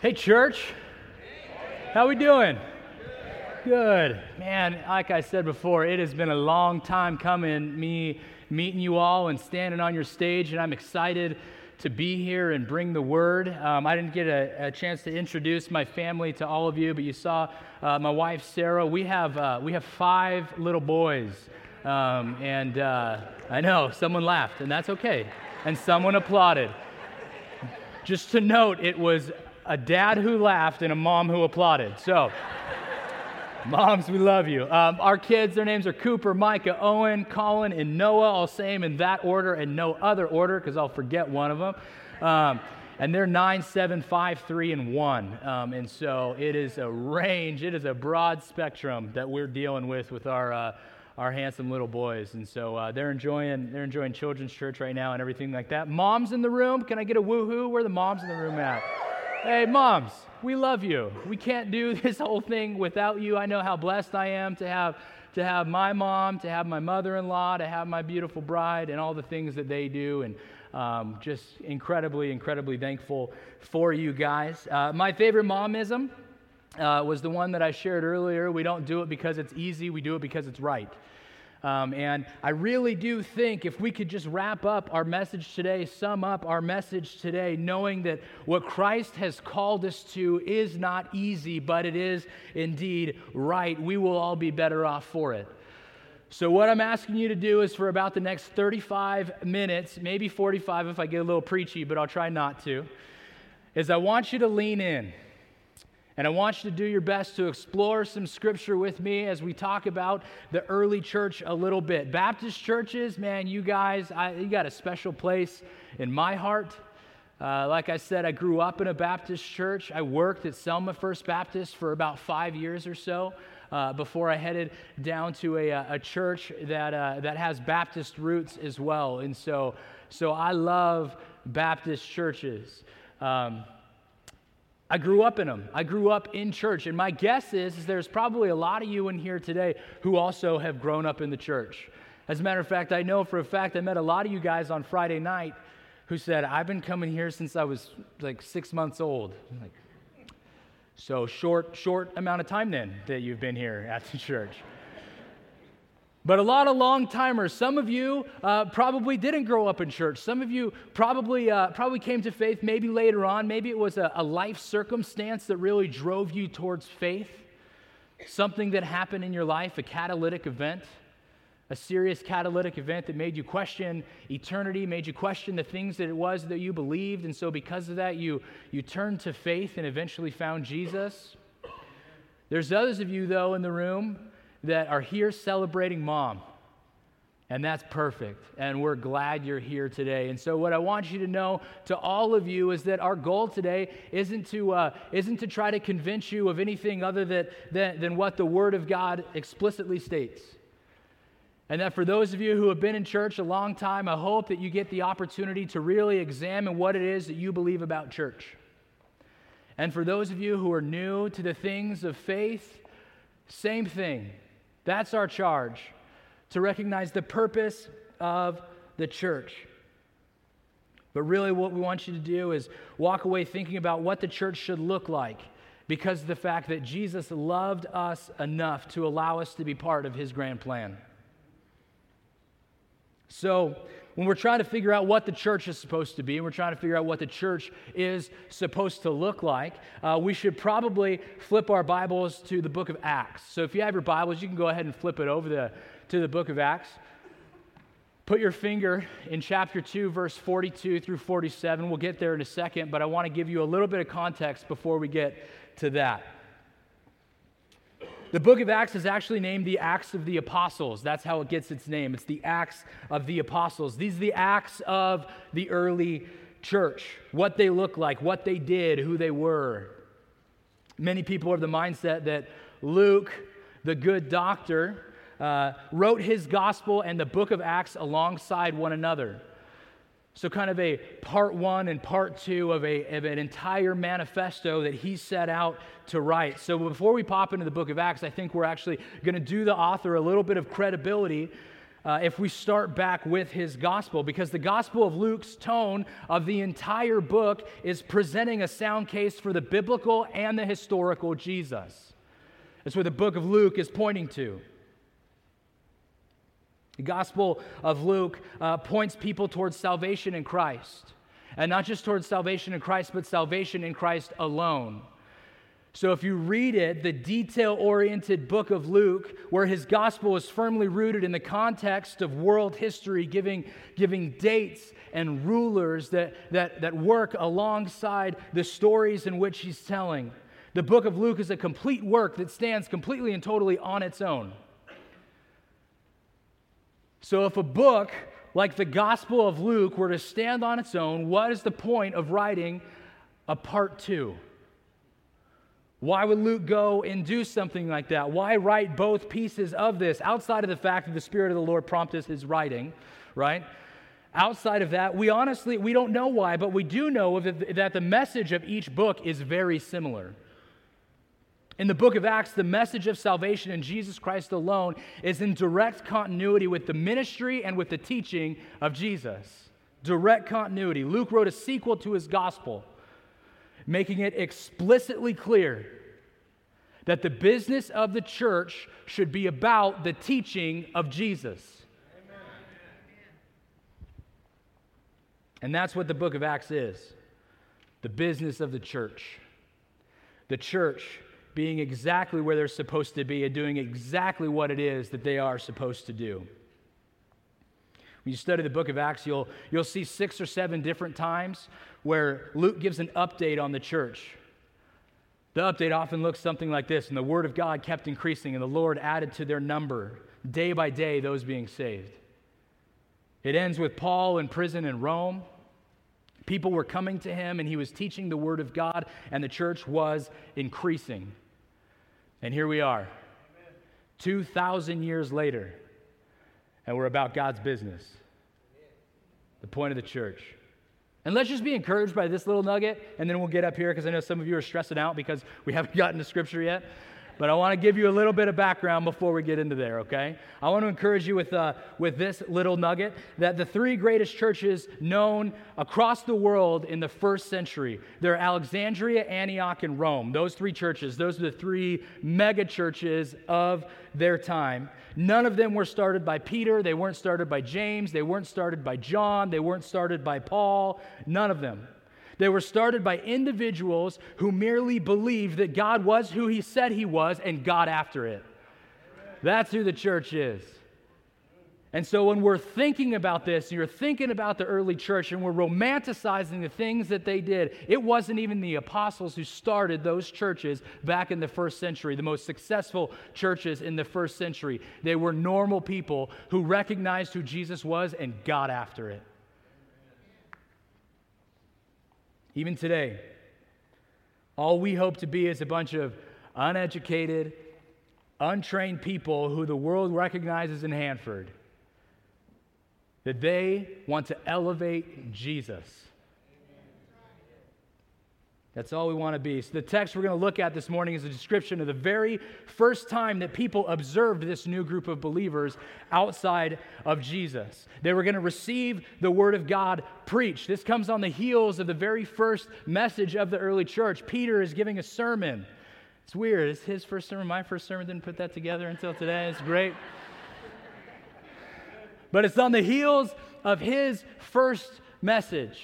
Hey, church. How we doing? Good. Man, like I said before, it has been a long time coming, me meeting you all and standing on your stage, and I'm excited to be here and bring the word. Um, I didn't get a, a, chance to introduce my family to all of you, but you saw uh, my wife Sarah. We have uh, we have five little boys, um, and uh, I know someone laughed, and that's okay, and someone applauded. Just to note, it was a dad who laughed and a mom who applauded. So, moms, we love you. Um, our kids, their names are Cooper, Micah, Owen, Colin, and Noah. I'll say them in that order and no other order because I'll forget one of them. Um, and they're nine, seven, five, three, and one. Um, and so it is a range, it is a broad spectrum that we're dealing with with our. Uh, our handsome little boys, and so uh, they're enjoying they're enjoying children's church right now and everything like that. Moms in the room, can I get a woohoo? Where are the moms in the room at? Hey, moms, we love you. We can't do this whole thing without you. I know how blessed I am to have to have my mom, to have my mother-in-law, to have my beautiful bride, and all the things that they do, and um, just incredibly, incredibly thankful for you guys. Uh, my favorite momism uh, was the one that I shared earlier. We don't do it because it's easy. We do it because it's right. Um, and I really do think if we could just wrap up our message today, sum up our message today, knowing that what Christ has called us to is not easy, but it is indeed right, we will all be better off for it. So, what I'm asking you to do is for about the next 35 minutes, maybe 45 if I get a little preachy, but I'll try not to, is I want you to lean in. And I want you to do your best to explore some scripture with me as we talk about the early church a little bit. Baptist churches, man, you guys, I, you got a special place in my heart. Uh, like I said, I grew up in a Baptist church. I worked at Selma First Baptist for about five years or so. Uh, before I headed down to a, a church that, uh, that has Baptist roots as well. And so, so I love Baptist churches. Um, I grew up in them. I grew up in church. And my guess is, is there's probably a lot of you in here today who also have grown up in the church. As a matter of fact, I know for a fact I met a lot of you guys on Friday night who said, I've been coming here since I was like six months old. Like, so short, short amount of time then that you've been here at the church. But a lot of long timers, some of you uh, probably didn't grow up in church. Some of you probably, uh, probably came to faith maybe later on. Maybe it was a, a life circumstance that really drove you towards faith. Something that happened in your life, a catalytic event, a serious catalytic event that made you question eternity, made you question the things that it was that you believed. And so, because of that, you, you turned to faith and eventually found Jesus. There's others of you, though, in the room that are here celebrating mom. And that's perfect. And we're glad you're here today. And so, what I want you to know to all of you is that our goal today isn't to, uh, isn't to try to convince you of anything other that, than, than what the Word of God explicitly states. And that for those of you who have been in church a long time, I hope that you get the opportunity to really examine what it is that you believe about church. And for those of you who are new to the things of faith, same thing. That's our charge to recognize the purpose of the church. But really, what we want you to do is walk away thinking about what the church should look like because of the fact that Jesus loved us enough to allow us to be part of his grand plan. So, when we're trying to figure out what the church is supposed to be and we're trying to figure out what the church is supposed to look like, uh, we should probably flip our Bibles to the book of Acts. So if you have your Bibles, you can go ahead and flip it over the, to the book of Acts. Put your finger in chapter 2, verse 42 through 47. We'll get there in a second, but I want to give you a little bit of context before we get to that. The book of Acts is actually named the Acts of the Apostles. That's how it gets its name. It's the Acts of the Apostles. These are the acts of the early church, what they look like, what they did, who they were. Many people have the mindset that Luke, the good doctor, uh, wrote his gospel and the book of Acts alongside one another. So, kind of a part one and part two of, a, of an entire manifesto that he set out to write. So, before we pop into the book of Acts, I think we're actually going to do the author a little bit of credibility uh, if we start back with his gospel, because the Gospel of Luke's tone of the entire book is presenting a sound case for the biblical and the historical Jesus. That's what the book of Luke is pointing to. The Gospel of Luke uh, points people towards salvation in Christ. And not just towards salvation in Christ, but salvation in Christ alone. So, if you read it, the detail oriented book of Luke, where his gospel is firmly rooted in the context of world history, giving, giving dates and rulers that, that, that work alongside the stories in which he's telling. The book of Luke is a complete work that stands completely and totally on its own. So, if a book like the Gospel of Luke were to stand on its own, what is the point of writing a part two? Why would Luke go and do something like that? Why write both pieces of this outside of the fact that the Spirit of the Lord prompted his writing, right? Outside of that, we honestly we don't know why, but we do know that the message of each book is very similar. In the book of Acts, the message of salvation in Jesus Christ alone is in direct continuity with the ministry and with the teaching of Jesus. Direct continuity. Luke wrote a sequel to his gospel, making it explicitly clear that the business of the church should be about the teaching of Jesus. And that's what the book of Acts is the business of the church. The church being exactly where they're supposed to be and doing exactly what it is that they are supposed to do. When you study the book of Acts, you'll, you'll see six or seven different times where Luke gives an update on the church. The update often looks something like this And the word of God kept increasing, and the Lord added to their number, day by day, those being saved. It ends with Paul in prison in Rome. People were coming to him, and he was teaching the word of God, and the church was increasing. And here we are, 2,000 years later, and we're about God's business. The point of the church. And let's just be encouraged by this little nugget, and then we'll get up here because I know some of you are stressing out because we haven't gotten to scripture yet. But I want to give you a little bit of background before we get into there, okay? I want to encourage you with, uh, with this little nugget that the three greatest churches known across the world in the first century, they're Alexandria, Antioch, and Rome. Those three churches, those are the three mega churches of their time. None of them were started by Peter. They weren't started by James. They weren't started by John. They weren't started by Paul. None of them. They were started by individuals who merely believed that God was who he said he was and got after it. That's who the church is. And so when we're thinking about this, you're thinking about the early church and we're romanticizing the things that they did. It wasn't even the apostles who started those churches back in the first century, the most successful churches in the first century. They were normal people who recognized who Jesus was and got after it. Even today, all we hope to be is a bunch of uneducated, untrained people who the world recognizes in Hanford. That they want to elevate Jesus. That's all we want to be. So, the text we're going to look at this morning is a description of the very first time that people observed this new group of believers outside of Jesus. They were going to receive the Word of God preached. This comes on the heels of the very first message of the early church. Peter is giving a sermon. It's weird. It's his first sermon. My first sermon didn't put that together until today. It's great. but it's on the heels of his first message.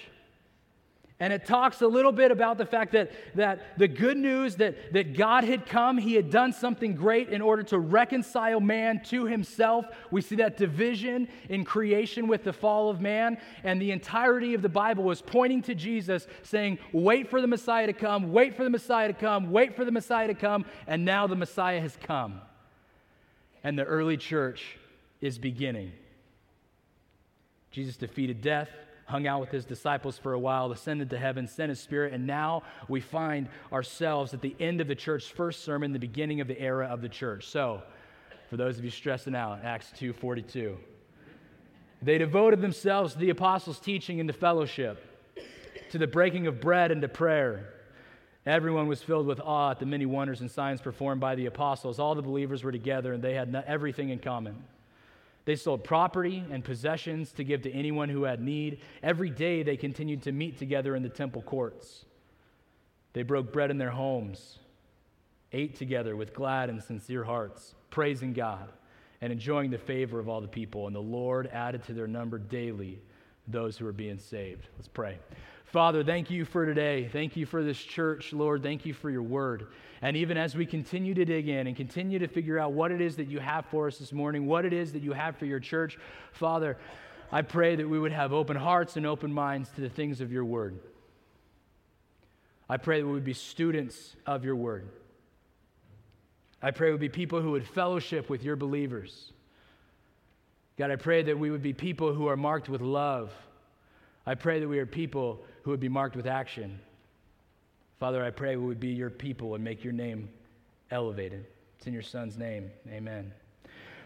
And it talks a little bit about the fact that, that the good news that, that God had come, He had done something great in order to reconcile man to Himself. We see that division in creation with the fall of man. And the entirety of the Bible was pointing to Jesus, saying, Wait for the Messiah to come, wait for the Messiah to come, wait for the Messiah to come. And now the Messiah has come. And the early church is beginning. Jesus defeated death hung out with his disciples for a while, ascended to heaven, sent his spirit, and now we find ourselves at the end of the church's first sermon, the beginning of the era of the church. So, for those of you stressing out, Acts 2:42. They devoted themselves to the apostles' teaching and to fellowship, to the breaking of bread and to prayer. Everyone was filled with awe at the many wonders and signs performed by the apostles. All the believers were together and they had everything in common. They sold property and possessions to give to anyone who had need. Every day they continued to meet together in the temple courts. They broke bread in their homes, ate together with glad and sincere hearts, praising God and enjoying the favor of all the people. And the Lord added to their number daily those who were being saved. Let's pray. Father, thank you for today. Thank you for this church, Lord. Thank you for your word. And even as we continue to dig in and continue to figure out what it is that you have for us this morning, what it is that you have for your church, Father, I pray that we would have open hearts and open minds to the things of your word. I pray that we would be students of your word. I pray we would be people who would fellowship with your believers. God, I pray that we would be people who are marked with love. I pray that we are people who would be marked with action. Father, I pray we would be your people and make your name elevated. It's in your son's name. Amen.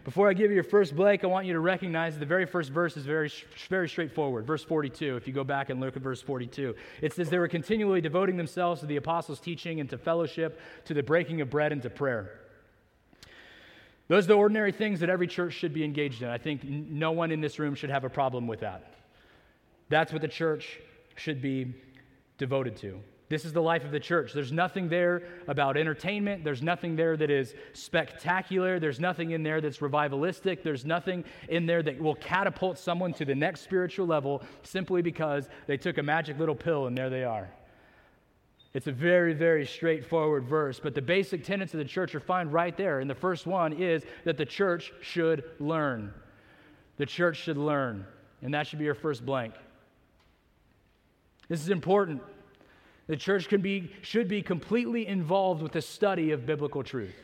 Before I give you your first blank, I want you to recognize the very first verse is very, very straightforward. Verse 42, if you go back and look at verse 42, it says, They were continually devoting themselves to the apostles' teaching and to fellowship, to the breaking of bread and to prayer. Those are the ordinary things that every church should be engaged in. I think no one in this room should have a problem with that. That's what the church should be devoted to. This is the life of the church. There's nothing there about entertainment. There's nothing there that is spectacular. There's nothing in there that's revivalistic. There's nothing in there that will catapult someone to the next spiritual level simply because they took a magic little pill and there they are. It's a very, very straightforward verse, but the basic tenets of the church are found right there. And the first one is that the church should learn. The church should learn. And that should be your first blank. This is important. The church can be, should be completely involved with the study of biblical truth.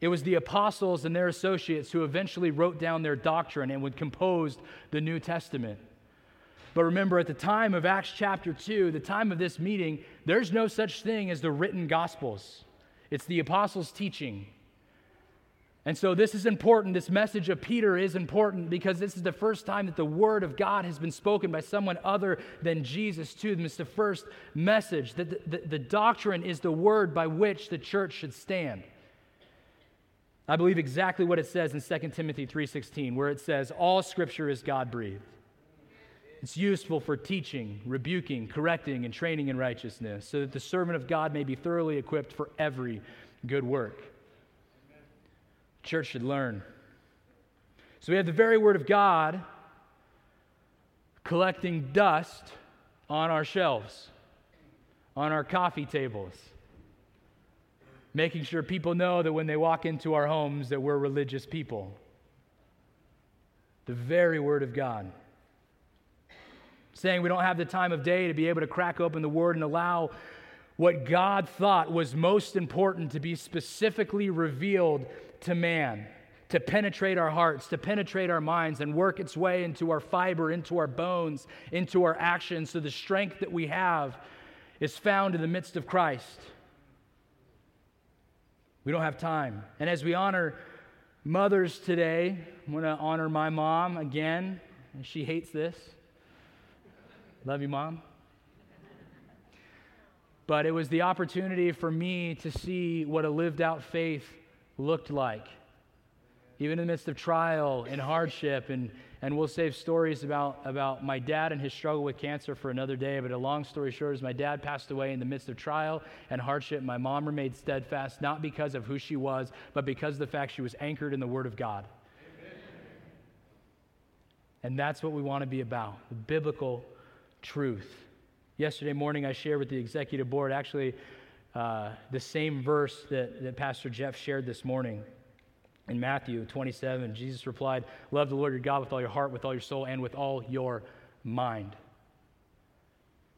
It was the apostles and their associates who eventually wrote down their doctrine and would compose the New Testament. But remember, at the time of Acts chapter 2, the time of this meeting, there's no such thing as the written gospels. It's the apostles' teaching. And so, this is important. This message of Peter is important because this is the first time that the word of God has been spoken by someone other than Jesus to them. It's the first message that the, the, the doctrine is the word by which the church should stand. I believe exactly what it says in 2 Timothy 3:16 where it says all scripture is God-breathed. It's useful for teaching, rebuking, correcting and training in righteousness so that the servant of God may be thoroughly equipped for every good work. Church should learn. So we have the very Word of God collecting dust on our shelves, on our coffee tables, making sure people know that when they walk into our homes that we're religious people. The very Word of God. Saying we don't have the time of day to be able to crack open the Word and allow what God thought was most important to be specifically revealed to man, to penetrate our hearts, to penetrate our minds, and work its way into our fiber, into our bones, into our actions. So the strength that we have is found in the midst of Christ. We don't have time. And as we honor mothers today, I'm going to honor my mom again. And She hates this. Love you, mom. But it was the opportunity for me to see what a lived out faith looked like. Even in the midst of trial and hardship, and, and we'll save stories about, about my dad and his struggle with cancer for another day. But a long story short is my dad passed away in the midst of trial and hardship. My mom remained steadfast, not because of who she was, but because of the fact she was anchored in the Word of God. Amen. And that's what we want to be about the biblical truth. Yesterday morning, I shared with the executive board actually uh, the same verse that, that Pastor Jeff shared this morning. In Matthew 27, Jesus replied, Love the Lord your God with all your heart, with all your soul, and with all your mind.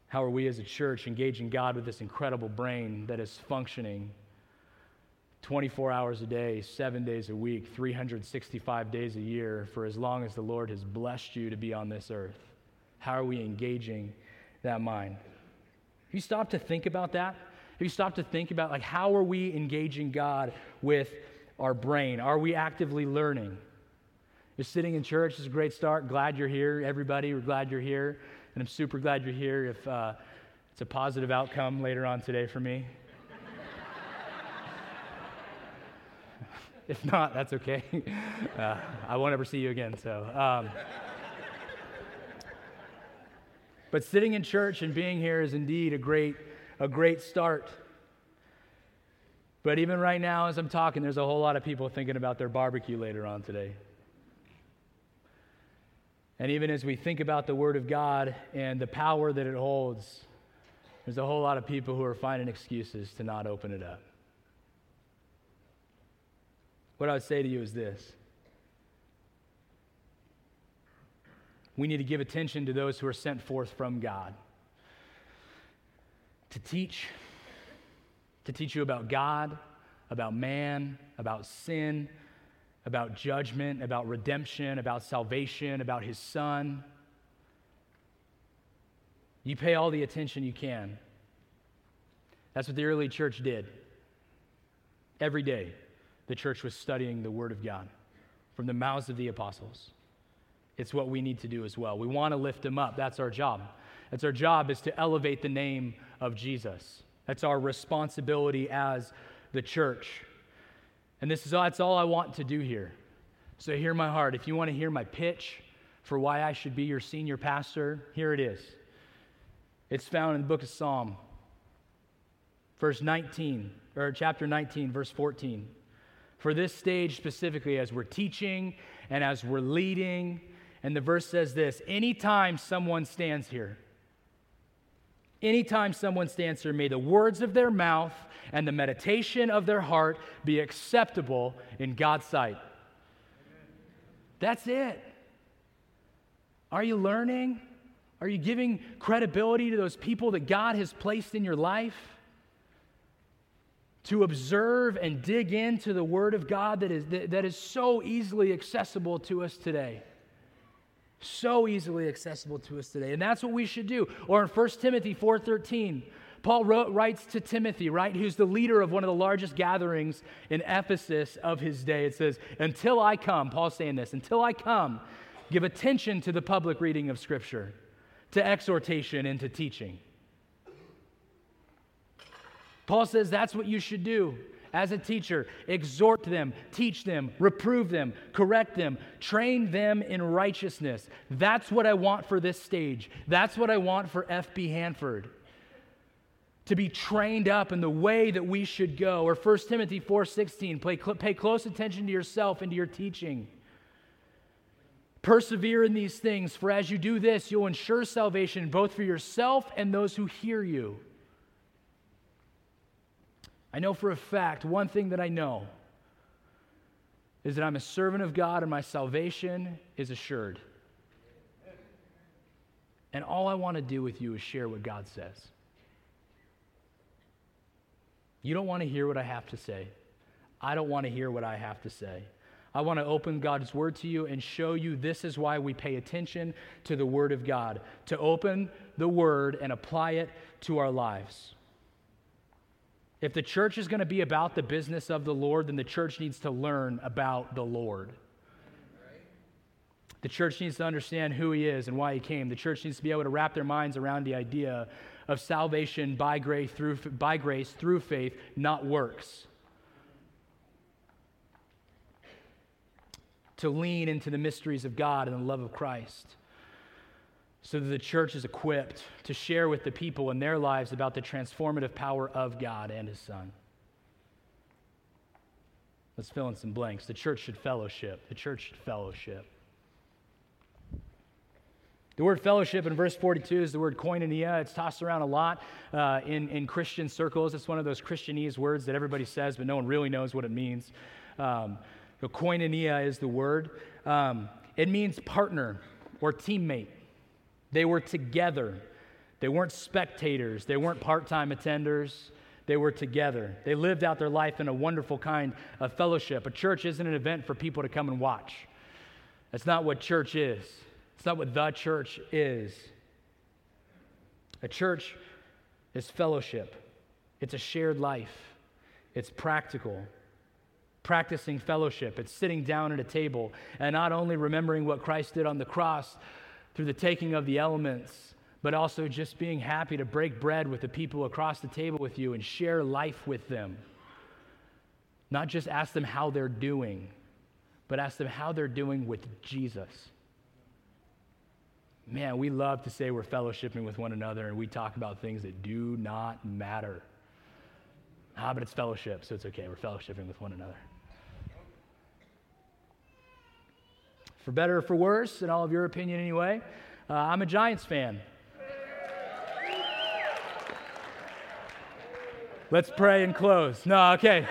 How are we as a church engaging God with this incredible brain that is functioning 24 hours a day, seven days a week, 365 days a year for as long as the Lord has blessed you to be on this earth? How are we engaging that mind? Have you stopped to think about that? Have you stopped to think about like how are we engaging God with our brain? Are we actively learning? You're sitting in church is a great start. Glad you're here, everybody. We're glad you're here, and I'm super glad you're here. If uh, it's a positive outcome later on today for me. If not, that's okay. uh, I won't ever see you again. So, um, but sitting in church and being here is indeed a great, a great start. But even right now, as I'm talking, there's a whole lot of people thinking about their barbecue later on today. And even as we think about the Word of God and the power that it holds, there's a whole lot of people who are finding excuses to not open it up. What I would say to you is this we need to give attention to those who are sent forth from God to teach, to teach you about God, about man, about sin, about judgment, about redemption, about salvation, about his son. You pay all the attention you can. That's what the early church did. Every day, the church was studying the Word of God from the mouths of the apostles. It's what we need to do as well. We want to lift them up. That's our job. That's our job is to elevate the name of Jesus. That's our responsibility as the church. And this is that's all I want to do here. So hear my heart. If you want to hear my pitch for why I should be your senior pastor, here it is. It's found in the book of Psalm, verse 19, or chapter 19, verse 14. For this stage specifically, as we're teaching and as we're leading, and the verse says this anytime someone stands here, anytime someone stands here, may the words of their mouth and the meditation of their heart be acceptable in God's sight. That's it. Are you learning? Are you giving credibility to those people that God has placed in your life? To observe and dig into the Word of God that is, that, that is so easily accessible to us today. So easily accessible to us today. And that's what we should do. Or in 1 Timothy 4:13, Paul wrote, writes to Timothy, right, who's the leader of one of the largest gatherings in Ephesus of his day. It says, Until I come, Paul's saying this, until I come, give attention to the public reading of Scripture, to exhortation, and to teaching. Paul says that's what you should do as a teacher. Exhort them, teach them, reprove them, correct them, train them in righteousness. That's what I want for this stage. That's what I want for FB Hanford to be trained up in the way that we should go. Or 1 Timothy 4:16, pay, pay close attention to yourself and to your teaching. Persevere in these things, for as you do this, you'll ensure salvation both for yourself and those who hear you. I know for a fact, one thing that I know is that I'm a servant of God and my salvation is assured. And all I want to do with you is share what God says. You don't want to hear what I have to say. I don't want to hear what I have to say. I want to open God's word to you and show you this is why we pay attention to the word of God, to open the word and apply it to our lives. If the church is going to be about the business of the Lord, then the church needs to learn about the Lord. The church needs to understand who he is and why he came. The church needs to be able to wrap their minds around the idea of salvation by grace through, by grace through faith, not works. To lean into the mysteries of God and the love of Christ so that the church is equipped to share with the people in their lives about the transformative power of God and His Son. Let's fill in some blanks. The church should fellowship. The church should fellowship. The word fellowship in verse 42 is the word koinonia. It's tossed around a lot uh, in, in Christian circles. It's one of those Christianese words that everybody says, but no one really knows what it means. Um, the koinonia is the word. Um, it means partner or teammate. They were together. They weren't spectators. They weren't part time attenders. They were together. They lived out their life in a wonderful kind of fellowship. A church isn't an event for people to come and watch. That's not what church is. It's not what the church is. A church is fellowship, it's a shared life, it's practical. Practicing fellowship, it's sitting down at a table and not only remembering what Christ did on the cross through the taking of the elements, but also just being happy to break bread with the people across the table with you and share life with them. Not just ask them how they're doing, but ask them how they're doing with Jesus. Man, we love to say we're fellowshipping with one another and we talk about things that do not matter. Ah, but it's fellowship, so it's okay. We're fellowshipping with one another. For better or for worse, in all of your opinion anyway, uh, I'm a Giants fan. Let's pray and close. No, okay.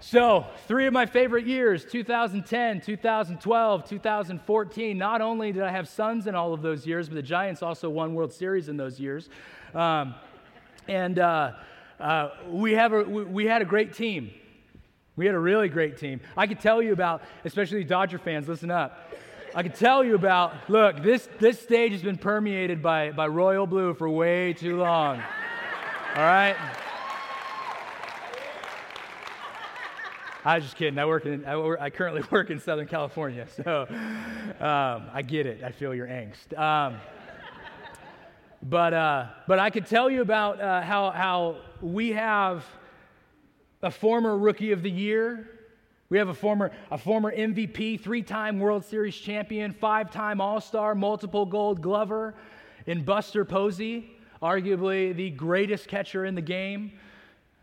So, three of my favorite years 2010, 2012, 2014. Not only did I have sons in all of those years, but the Giants also won World Series in those years. Um, and uh, uh, we, have a, we had a great team. We had a really great team. I could tell you about, especially Dodger fans, listen up. I could tell you about, look, this, this stage has been permeated by, by royal blue for way too long. All right? I was just kidding. I work in, I, I currently work in Southern California, so um, I get it. I feel your angst. Um, but, uh, but I could tell you about uh, how, how we have a former rookie of the year. We have a former, a former MVP, three time World Series champion, five time All Star, multiple gold glover in Buster Posey, arguably the greatest catcher in the game.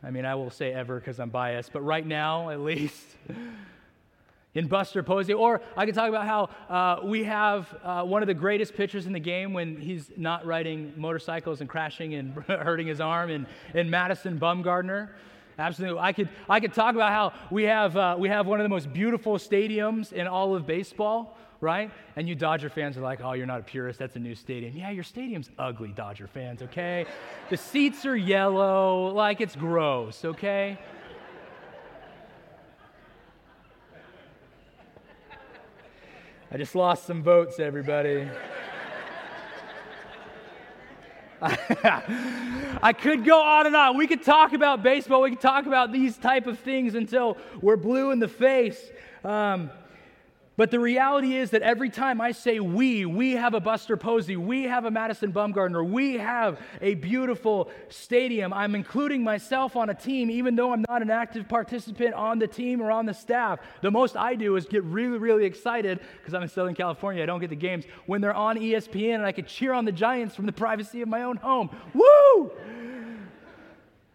I mean, I will say ever because I'm biased, but right now, at least, in Buster Posey. Or I could talk about how uh, we have uh, one of the greatest pitchers in the game when he's not riding motorcycles and crashing and hurting his arm, and, and Madison Bumgarner. Absolutely. I could, I could talk about how we have, uh, we have one of the most beautiful stadiums in all of baseball right? And you Dodger fans are like, oh, you're not a purist. That's a new stadium. Yeah, your stadium's ugly, Dodger fans, okay? the seats are yellow. Like, it's gross, okay? I just lost some votes, everybody. I could go on and on. We could talk about baseball. We could talk about these type of things until we're blue in the face. Um, but the reality is that every time I say we, we have a Buster Posey, we have a Madison Bumgarner, we have a beautiful stadium, I'm including myself on a team, even though I'm not an active participant on the team or on the staff. The most I do is get really, really excited because I'm in Southern California. I don't get the games when they're on ESPN and I can cheer on the Giants from the privacy of my own home. Woo!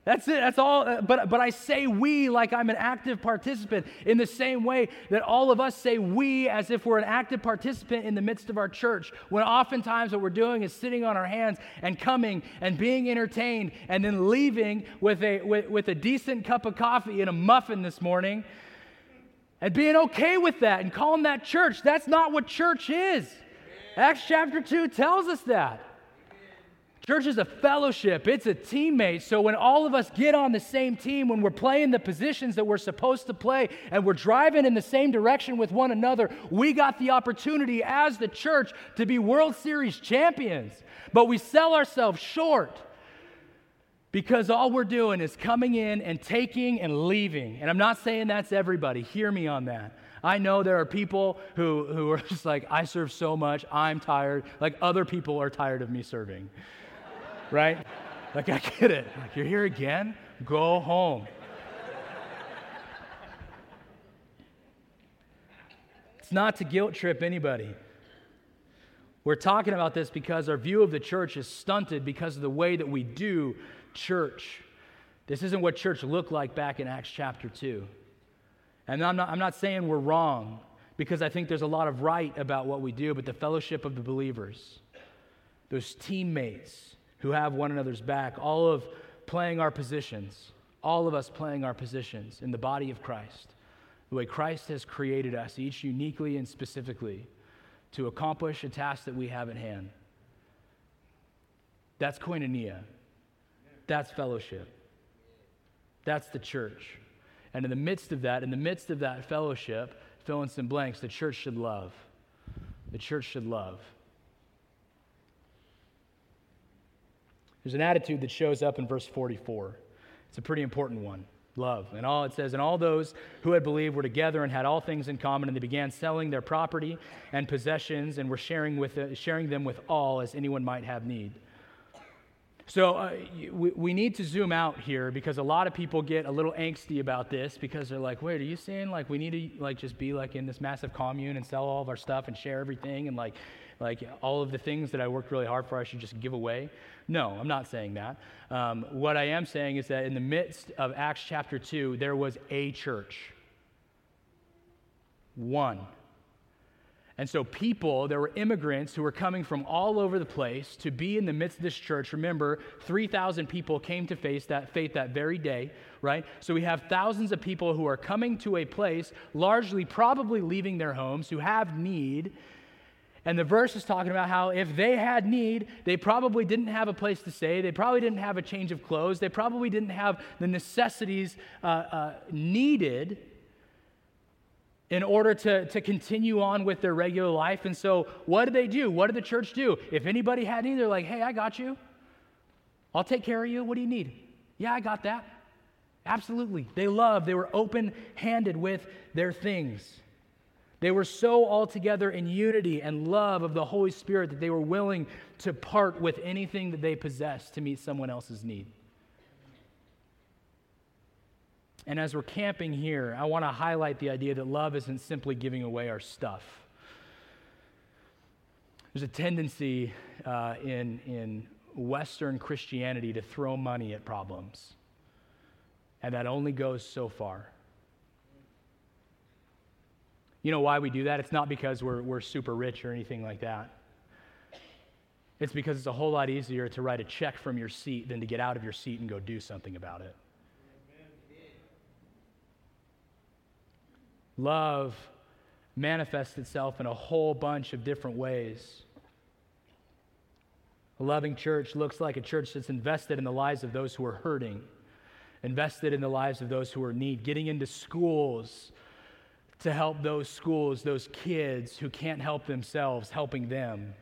That's it. That's all. Uh, but, but I say we like I'm an active participant in the same way that all of us say we as if we're an active participant in the midst of our church, when oftentimes what we're doing is sitting on our hands and coming and being entertained and then leaving with a, with, with a decent cup of coffee and a muffin this morning and being okay with that and calling that church. That's not what church is. Acts chapter 2 tells us that. Church is a fellowship, it's a teammate. So when all of us get on the same team, when we're playing the positions that we're supposed to play, and we're driving in the same direction with one another, we got the opportunity as the church to be World Series champions. But we sell ourselves short because all we're doing is coming in and taking and leaving. And I'm not saying that's everybody. Hear me on that. I know there are people who, who are just like, I serve so much, I'm tired. Like other people are tired of me serving right? Like, I get it. Like, you're here again? Go home. It's not to guilt trip anybody. We're talking about this because our view of the church is stunted because of the way that we do church. This isn't what church looked like back in Acts chapter 2. And I'm not, I'm not saying we're wrong because I think there's a lot of right about what we do, but the fellowship of the believers, those teammates, who have one another's back, all of playing our positions, all of us playing our positions in the body of Christ, the way Christ has created us, each uniquely and specifically, to accomplish a task that we have at hand. That's koinonia. That's fellowship. That's the church. And in the midst of that, in the midst of that fellowship, fill in some blanks, the church should love. The church should love. There's an attitude that shows up in verse 44. It's a pretty important one love. And all it says, and all those who had believed were together and had all things in common, and they began selling their property and possessions and were sharing, with, sharing them with all as anyone might have need. So uh, we, we need to zoom out here because a lot of people get a little angsty about this because they're like, wait, are you saying like we need to like just be like in this massive commune and sell all of our stuff and share everything and like like all of the things that I worked really hard for I should just give away? No, I'm not saying that. Um, what I am saying is that in the midst of Acts chapter 2, there was a church. One and so, people, there were immigrants who were coming from all over the place to be in the midst of this church. Remember, 3,000 people came to face that, faith that very day, right? So, we have thousands of people who are coming to a place, largely probably leaving their homes, who have need. And the verse is talking about how if they had need, they probably didn't have a place to stay. They probably didn't have a change of clothes. They probably didn't have the necessities uh, uh, needed in order to, to continue on with their regular life. And so, what did they do? What did the church do? If anybody had need, they're like, hey, I got you. I'll take care of you. What do you need? Yeah, I got that. Absolutely. They loved, they were open handed with their things. They were so all together in unity and love of the Holy Spirit that they were willing to part with anything that they possessed to meet someone else's need. And as we're camping here, I want to highlight the idea that love isn't simply giving away our stuff. There's a tendency uh, in, in Western Christianity to throw money at problems, and that only goes so far. You know why we do that? It's not because we're, we're super rich or anything like that. It's because it's a whole lot easier to write a check from your seat than to get out of your seat and go do something about it. Love manifests itself in a whole bunch of different ways. A loving church looks like a church that's invested in the lives of those who are hurting, invested in the lives of those who are in need, getting into schools to help those schools, those kids who can't help themselves, helping them.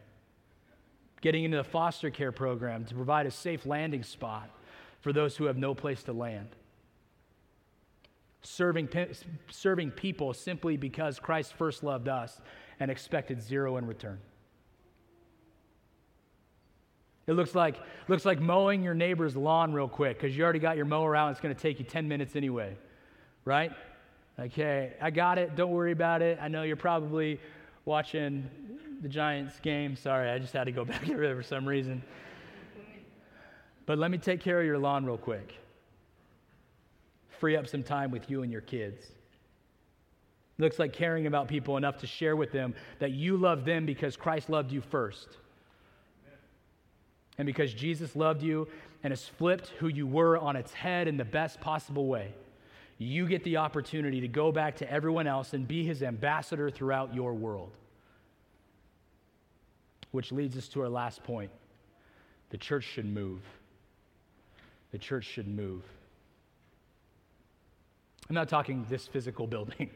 Getting into the foster care program to provide a safe landing spot for those who have no place to land serving, serving people simply because Christ first loved us and expected zero in return. It looks like, looks like mowing your neighbor's lawn real quick because you already got your mower out. and It's going to take you 10 minutes anyway, right? Okay, I got it. Don't worry about it. I know you're probably watching the Giants game. Sorry, I just had to go back there for some reason. But let me take care of your lawn real quick free up some time with you and your kids. Looks like caring about people enough to share with them that you love them because Christ loved you first. And because Jesus loved you and has flipped who you were on its head in the best possible way, you get the opportunity to go back to everyone else and be his ambassador throughout your world. Which leads us to our last point the church should move. The church should move. I'm not talking this physical building.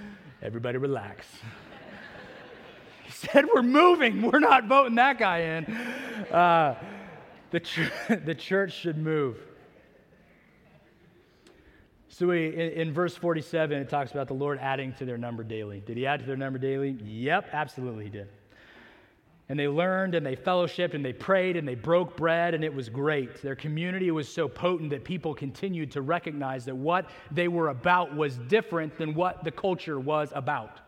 Everybody relax. he said, We're moving. We're not voting that guy in. Uh, the, the church should move. So, we, in, in verse 47, it talks about the Lord adding to their number daily. Did he add to their number daily? Yep, absolutely he did. And they learned and they fellowshipped and they prayed and they broke bread and it was great. Their community was so potent that people continued to recognize that what they were about was different than what the culture was about.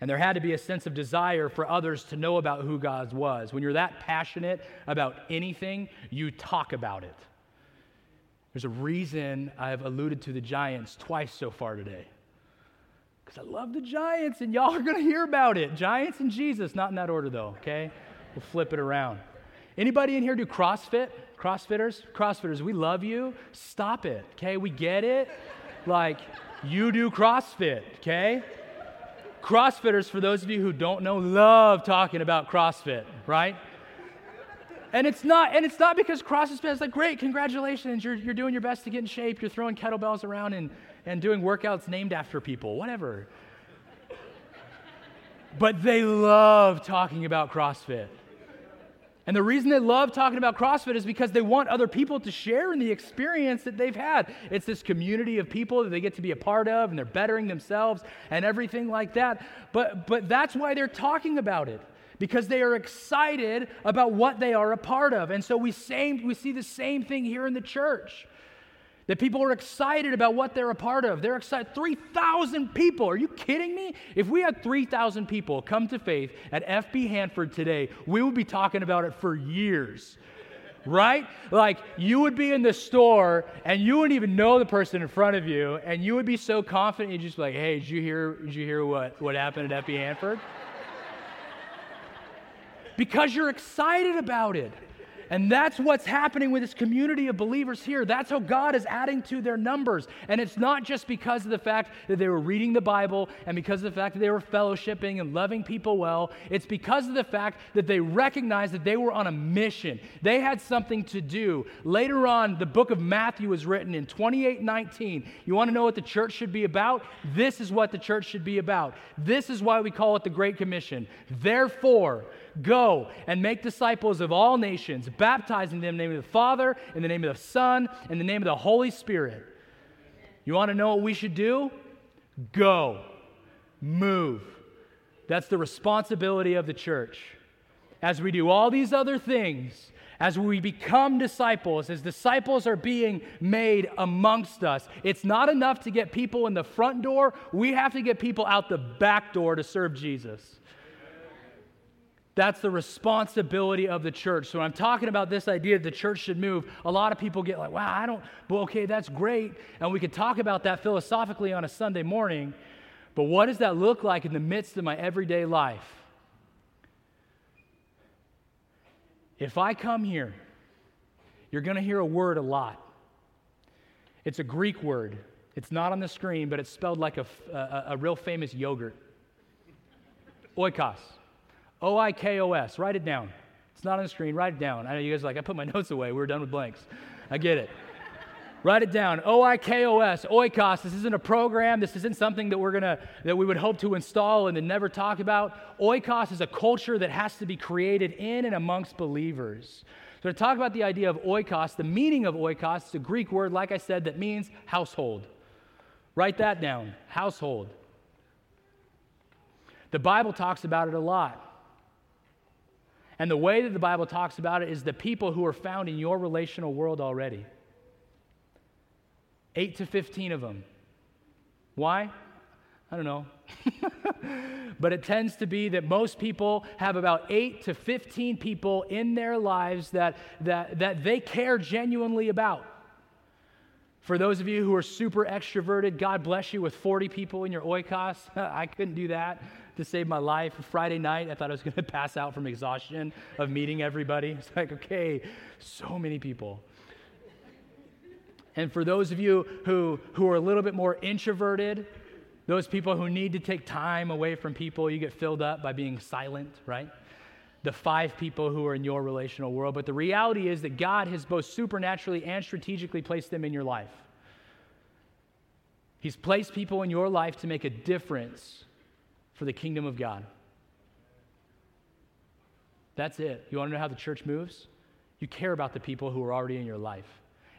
And there had to be a sense of desire for others to know about who God was. When you're that passionate about anything, you talk about it. There's a reason I've alluded to the Giants twice so far today because I love the Giants, and y'all are going to hear about it. Giants and Jesus, not in that order though, okay? We'll flip it around. Anybody in here do CrossFit? CrossFitters? CrossFitters, we love you. Stop it, okay? We get it. Like, you do CrossFit, okay? CrossFitters, for those of you who don't know, love talking about CrossFit, right? And it's not, and it's not because CrossFit is like, great, congratulations, you're, you're doing your best to get in shape, you're throwing kettlebells around and and doing workouts named after people, whatever. but they love talking about CrossFit. And the reason they love talking about CrossFit is because they want other people to share in the experience that they've had. It's this community of people that they get to be a part of and they're bettering themselves and everything like that. But, but that's why they're talking about it. Because they are excited about what they are a part of. And so we, same, we see the same thing here in the church. That people are excited about what they're a part of. They're excited. 3,000 people. Are you kidding me? If we had 3,000 people come to faith at FB Hanford today, we would be talking about it for years. Right? Like you would be in the store and you wouldn't even know the person in front of you, and you would be so confident you'd just be like, hey, did you hear did you hear what, what happened at FB Hanford? Because you're excited about it. And that's what's happening with this community of believers here. That's how God is adding to their numbers. And it's not just because of the fact that they were reading the Bible and because of the fact that they were fellowshipping and loving people well. It's because of the fact that they recognized that they were on a mission. They had something to do. Later on, the book of Matthew was written in 28:19. You want to know what the church should be about? This is what the church should be about. This is why we call it the Great Commission. Therefore, Go and make disciples of all nations, baptizing them in the name of the Father, in the name of the Son, in the name of the Holy Spirit. You want to know what we should do? Go. Move. That's the responsibility of the church. As we do all these other things, as we become disciples, as disciples are being made amongst us, it's not enough to get people in the front door. We have to get people out the back door to serve Jesus. That's the responsibility of the church. So when I'm talking about this idea that the church should move, a lot of people get like, wow, I don't, well, okay, that's great. And we could talk about that philosophically on a Sunday morning. But what does that look like in the midst of my everyday life? If I come here, you're going to hear a word a lot. It's a Greek word. It's not on the screen, but it's spelled like a, a, a real famous yogurt. Oikos. O I K O S. Write it down. It's not on the screen. Write it down. I know you guys are like, I put my notes away. We are done with blanks. I get it. Write it down. O I K O S. Oikos. This isn't a program. This isn't something that we're gonna that we would hope to install and then never talk about. Oikos is a culture that has to be created in and amongst believers. So to talk about the idea of oikos, the meaning of oikos, it's a Greek word, like I said, that means household. Write that down. Household. The Bible talks about it a lot. And the way that the Bible talks about it is the people who are found in your relational world already. 8 to 15 of them. Why? I don't know. but it tends to be that most people have about 8 to 15 people in their lives that, that, that they care genuinely about. For those of you who are super extroverted, God bless you with 40 people in your oikos. I couldn't do that to save my life. Friday night, I thought I was going to pass out from exhaustion of meeting everybody. It's like, okay, so many people. And for those of you who, who are a little bit more introverted, those people who need to take time away from people, you get filled up by being silent, right? The five people who are in your relational world. But the reality is that God has both supernaturally and strategically placed them in your life. He's placed people in your life to make a difference for the kingdom of God. That's it. You want to know how the church moves? You care about the people who are already in your life,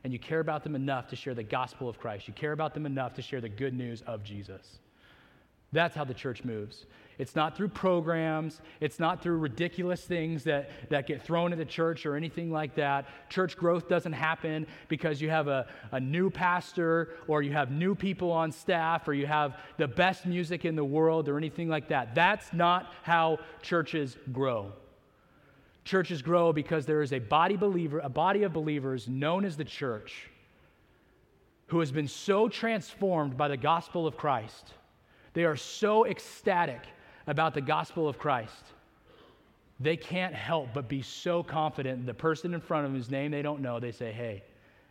and you care about them enough to share the gospel of Christ. You care about them enough to share the good news of Jesus. That's how the church moves. It's not through programs. It's not through ridiculous things that, that get thrown at the church or anything like that. Church growth doesn't happen because you have a, a new pastor or you have new people on staff or you have the best music in the world or anything like that. That's not how churches grow. Churches grow because there is a body believer, a body of believers known as the church who has been so transformed by the gospel of Christ. They are so ecstatic about the gospel of Christ, they can't help but be so confident the person in front of them whose name they don't know, they say, Hey,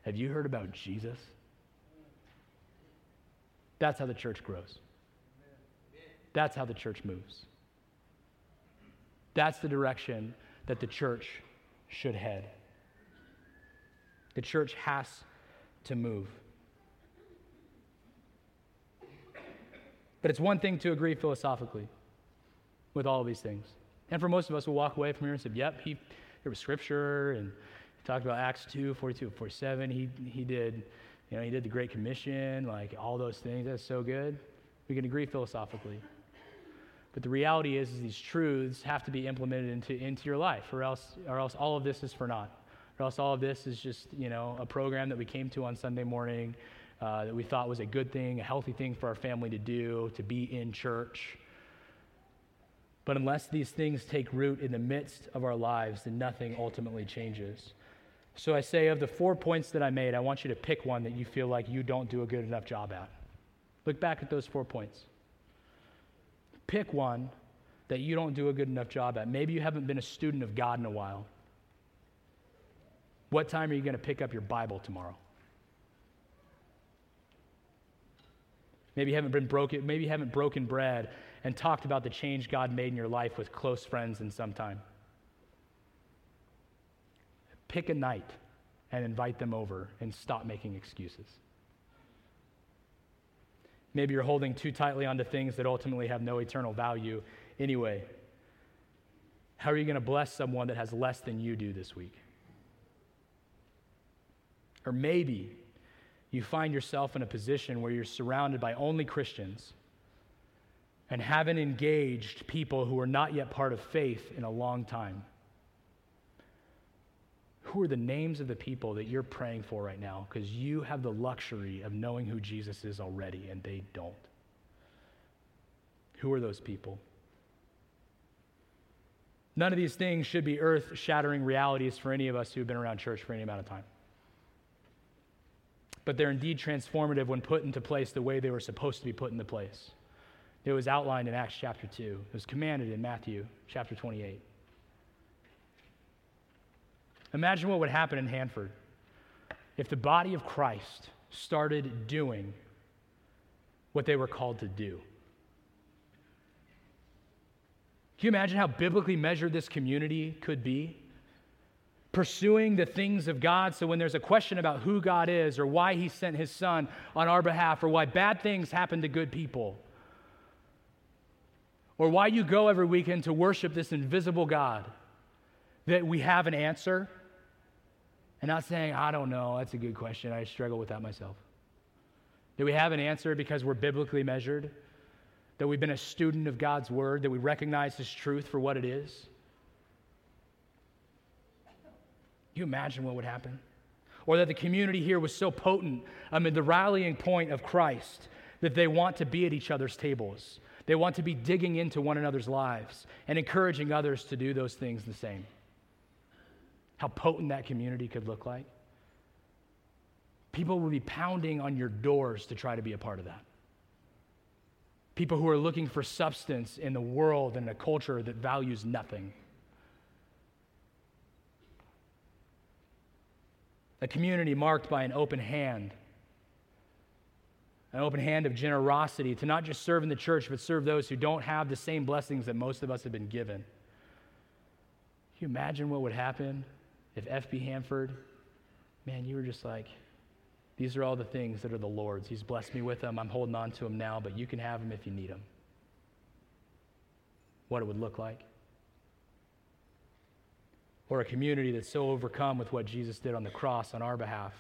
have you heard about Jesus? That's how the church grows. That's how the church moves. That's the direction that the church should head. The church has to move. But it's one thing to agree philosophically with all of these things. And for most of us, we'll walk away from here and say, yep, he, there was scripture, and he talked about Acts 2, 42, 47. He, he did, you know, he did the Great Commission, like all those things. That's so good. We can agree philosophically. But the reality is, is these truths have to be implemented into, into your life, or else, or else all of this is for naught. Or else all of this is just, you know, a program that we came to on Sunday morning uh, that we thought was a good thing, a healthy thing for our family to do, to be in church. But unless these things take root in the midst of our lives, then nothing ultimately changes. So I say, of the four points that I made, I want you to pick one that you feel like you don't do a good enough job at. Look back at those four points. Pick one that you don't do a good enough job at. Maybe you haven't been a student of God in a while. What time are you going to pick up your Bible tomorrow? Maybe you haven't been broken, maybe you haven't broken bread and talked about the change God made in your life with close friends in some time. Pick a night and invite them over and stop making excuses. Maybe you're holding too tightly onto things that ultimately have no eternal value anyway. How are you going to bless someone that has less than you do this week? Or maybe you find yourself in a position where you're surrounded by only Christians and haven't engaged people who are not yet part of faith in a long time. Who are the names of the people that you're praying for right now? Because you have the luxury of knowing who Jesus is already, and they don't. Who are those people? None of these things should be earth shattering realities for any of us who've been around church for any amount of time. But they're indeed transformative when put into place the way they were supposed to be put into place. It was outlined in Acts chapter 2, it was commanded in Matthew chapter 28. Imagine what would happen in Hanford if the body of Christ started doing what they were called to do. Can you imagine how biblically measured this community could be? Pursuing the things of God, so when there's a question about who God is or why He sent His Son on our behalf or why bad things happen to good people, or why you go every weekend to worship this invisible God, that we have an answer and not saying, I don't know, that's a good question. I struggle with that myself. Do we have an answer because we're biblically measured? That we've been a student of God's word? That we recognize His truth for what it is? You imagine what would happen? Or that the community here was so potent, mean, the rallying point of Christ, that they want to be at each other's tables. They want to be digging into one another's lives and encouraging others to do those things the same how potent that community could look like. People will be pounding on your doors to try to be a part of that. People who are looking for substance in the world and a culture that values nothing. A community marked by an open hand, an open hand of generosity to not just serve in the church, but serve those who don't have the same blessings that most of us have been given. Can you imagine what would happen if F.B. Hanford, man, you were just like, these are all the things that are the Lord's. He's blessed me with them. I'm holding on to them now, but you can have them if you need them. What it would look like. Or a community that's so overcome with what Jesus did on the cross on our behalf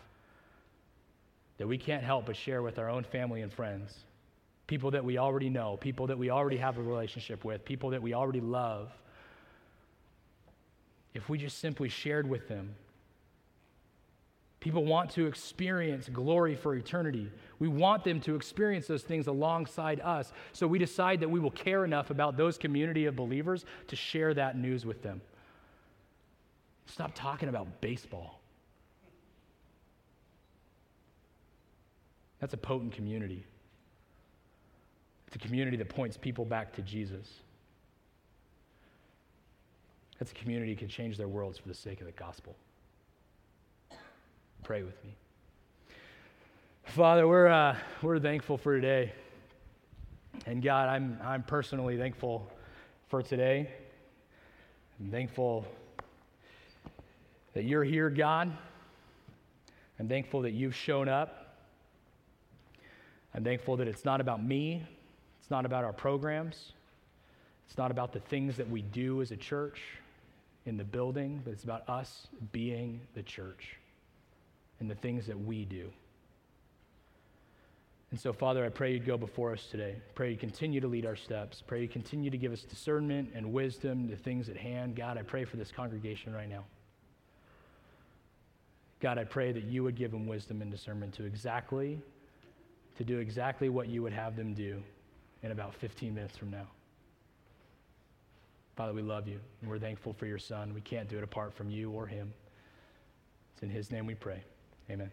that we can't help but share with our own family and friends. People that we already know, people that we already have a relationship with, people that we already love if we just simply shared with them. People want to experience glory for eternity. We want them to experience those things alongside us. So we decide that we will care enough about those community of believers to share that news with them. Stop talking about baseball. That's a potent community. It's a community that points people back to Jesus. That's a community can change their worlds for the sake of the gospel. Pray with me. Father, we're, uh, we're thankful for today. And God, I'm, I'm personally thankful for today. I'm thankful that you're here, God. I'm thankful that you've shown up. I'm thankful that it's not about me, it's not about our programs, it's not about the things that we do as a church in the building, but it's about us being the church and the things that we do. And so, Father, I pray you'd go before us today. Pray you continue to lead our steps. Pray you continue to give us discernment and wisdom to things at hand. God, I pray for this congregation right now. God, I pray that you would give them wisdom and discernment to exactly, to do exactly what you would have them do in about 15 minutes from now. Father, we love you, and we're thankful for your son. We can't do it apart from you or him. It's in his name we pray. Amen.